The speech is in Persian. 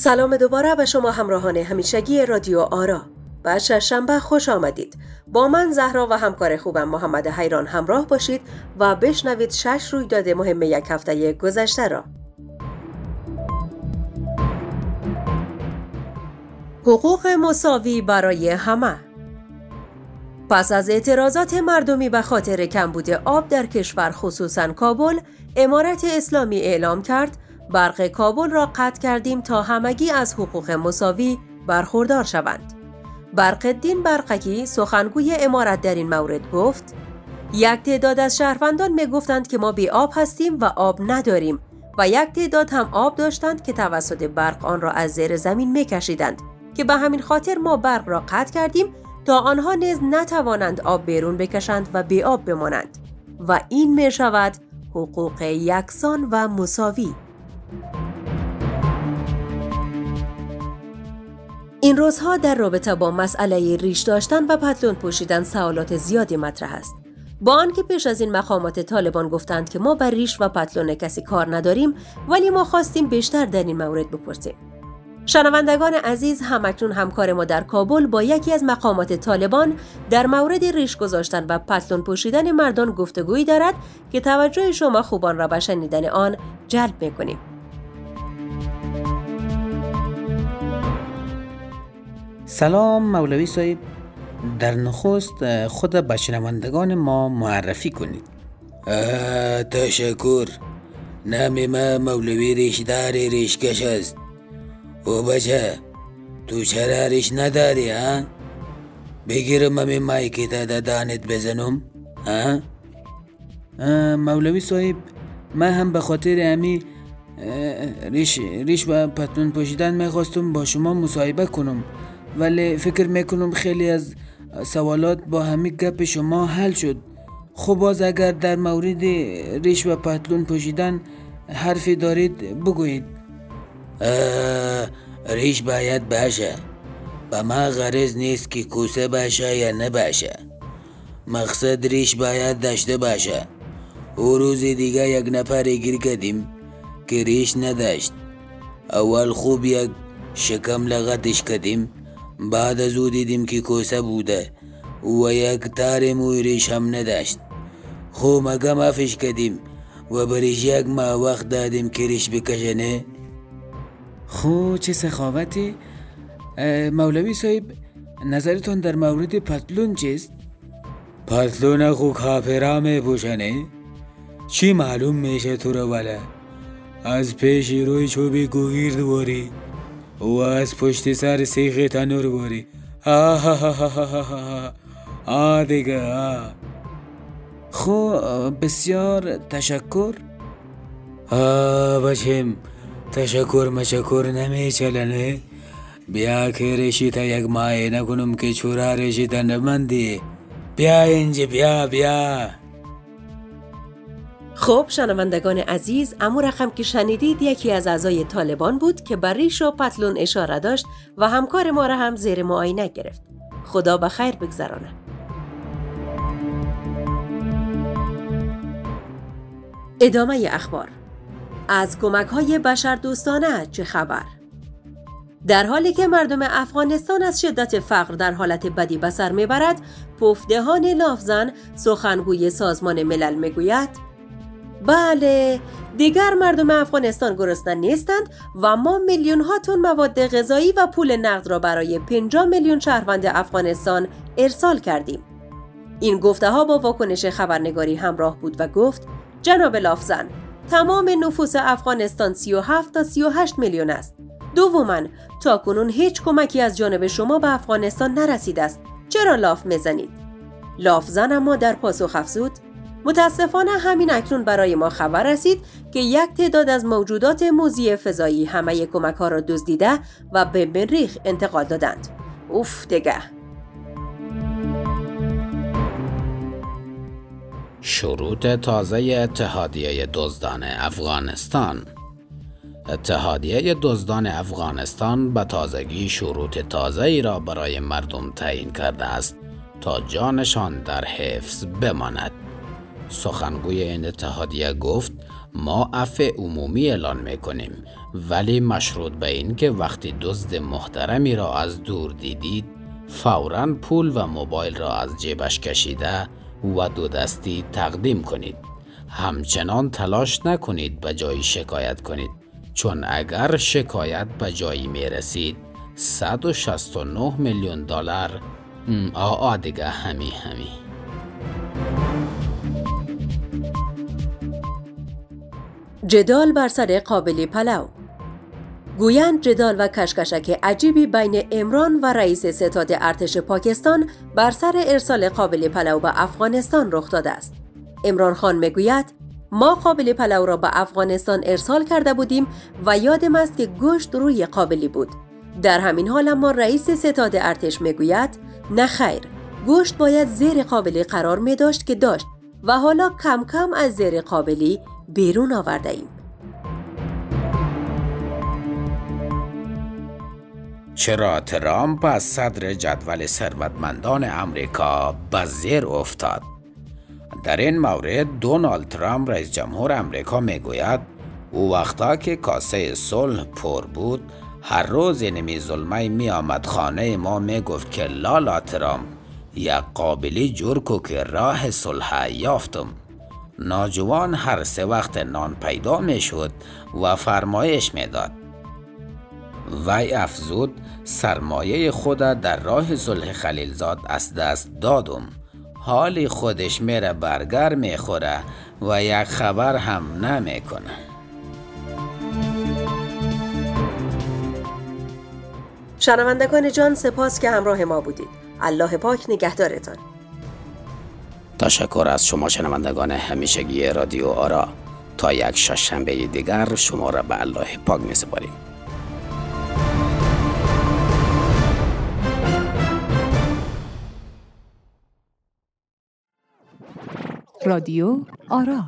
سلام دوباره به شما همراهان همیشگی رادیو آرا. و شنبه خوش آمدید. با من زهرا و همکار خوبم محمد حیران همراه باشید و بشنوید شش رویداد مهم یک هفته گذشته را. حقوق مساوی برای همه. پس از اعتراضات مردمی به خاطر کمبود آب در کشور خصوصا کابل امارت اسلامی اعلام کرد برق کابل را قطع کردیم تا همگی از حقوق مساوی برخوردار شوند. برق الدین برقکی سخنگوی امارت در این مورد گفت یک تعداد از شهروندان می گفتند که ما بی آب هستیم و آب نداریم و یک تعداد هم آب داشتند که توسط برق آن را از زیر زمین می کشیدند که به همین خاطر ما برق را قطع کردیم تا آنها نیز نتوانند آب بیرون بکشند و بی آب بمانند و این می شود حقوق یکسان و مساوی این روزها در رابطه با مسئله ریش داشتن و پتلون پوشیدن سوالات زیادی مطرح است. با آنکه پیش از این مقامات طالبان گفتند که ما بر ریش و پتلون کسی کار نداریم ولی ما خواستیم بیشتر در این مورد بپرسیم. شنوندگان عزیز همکنون همکار ما در کابل با یکی از مقامات طالبان در مورد ریش گذاشتن و پتلون پوشیدن مردان گفتگویی دارد که توجه شما خوبان را به شنیدن آن جلب می‌کنیم. سلام مولوی صاحب. در نخست خود به شنوندگان ما معرفی کنید. تشکر. نام ما مولوی ریشدار ریشکش است. او بچه تو چرا ریش نداری ها؟ بگیرم همین مایکی تا دانت بزنم ها؟ مولوی صاحب من هم به خاطر امی ریش, ریش و پتون پوشیدن می‌خواستم با شما مصاحبه کنم. ولی فکر می‌کنم خیلی از سوالات با همین گپ شما حل شد. خب باز اگر در مورد ریش و پتلون پوشیدن حرفی دارید بگویید. ریش باید باشه. به ما غرض نیست که کوسه باشه یا نباشه مقصد ریش باید داشته باشه. او روز دیگه یک نفر گیر کردیم که ریش نداشت. اول خوب یک شکم لغتش کردیم. بعد از او دیدیم که کوسه بوده و یک تار موی ریش هم نداشت خو مگم افش کردیم و بریش یک ما وقت دادیم که ریش بکشنه خو چه سخاوتی مولوی صاحب نظرتون در مورد پتلون چیست؟ پتلون خو کافرا می پوشنه؟ چی معلوم میشه تو رو وله؟ از پیش روی چوبی گوگیر دواری و از پشت سر سیخ تنور باری آه دیگه آه. خو بسیار تشکر. آه بچیم تشکر مشکر نمی چلنه. بیا که رشیتا یک ماه نکنم که چورا رشیتا نمندی. بیا اینجا بیا بیا. خب شنوندگان عزیز امو رقم که شنیدید یکی از اعضای طالبان بود که بر ریش و پتلون اشاره داشت و همکار ما را هم زیر معاینه گرفت. خدا به خیر بگذرانه. ادامه اخبار. از کمک های بشر دوستانه چه خبر؟ در حالی که مردم افغانستان از شدت فقر در حالت بدی به سر می‌برد پفدهان لافزن سخنگوی سازمان ملل می‌گوید بله دیگر مردم افغانستان گرسنه نیستند و ما میلیون ها تن مواد غذایی و پول نقد را برای 50 میلیون شهروند افغانستان ارسال کردیم این گفته ها با واکنش خبرنگاری همراه بود و گفت جناب لافزن تمام نفوس افغانستان 37 تا 38 میلیون است. دوما تا کنون هیچ کمکی از جانب شما به افغانستان نرسیده است. چرا لاف می‌زنید؟ لاف زن اما در پاسخ افزود متاسفانه همین اکنون برای ما خبر رسید که یک تعداد از موجودات موزی فضایی همه کمک ها را دزدیده و به مریخ انتقال دادند. اوف دگه شروط تازه اتحادیه دزدان افغانستان. اتحادیه دزدان افغانستان به تازگی شروط تازه ای را برای مردم تعیین کرده است تا جانشان در حفظ بماند. سخنگوی این اتحادیه گفت ما عفو عمومی اعلان می‌کنیم ولی مشروط به این که وقتی دزد محترمی را از دور دیدید فورا پول و موبایل را از جیبش کشیده و دو دستی تقدیم کنید. همچنان تلاش نکنید به جایی شکایت کنید چون اگر شکایت به جایی می رسید 169 میلیون دلار آ دیگه همی همی. جدال بر سر قابلی پلو گویند جدال و کشکشک عجیبی بین عمران و رئیس ستاد ارتش پاکستان بر سر ارسال قابل پلو به افغانستان رخ داده است. عمران خان می‌گوید ما قابل پلو را به افغانستان ارسال کرده بودیم و یادم است که گوشت روی قابلی بود. در همین حال اما رئیس ستاد ارتش می‌گوید نه خیر گوشت باید زیر قابلی قرار می داشت که داشت و حالا کم کم از زیر قابلی بیرون آورده ایم. چرا ترامپ از صدر جدول ثروتمندان امریکا به زیر افتاد در این مورد دونالد ترامپ رئیس جمهور امریکا می‌گوید او وقتا که کاسه صلح پر بود هر روز نمی ظلمه می آمد خانه ما می گفت که لالا ترامپ یک قابلی جور که راه صلح یافتم ناجوان هر سه وقت نان پیدا می شد و فرمایش می داد وی افزود سرمایه خود در راه صلح خلیلزاد از دست دادم. حالی خودش میره برگر می‌خوره و یک خبر هم نمی‌کنه. شنوندگان جان سپاس که همراه ما بودید. الله پاک نگهدارتان. تشکر از شما شنوندگان همیشگی رادیو آرا. تا یک شنبه دیگر شما را به الله پاک می سپاریم رادیو آرا.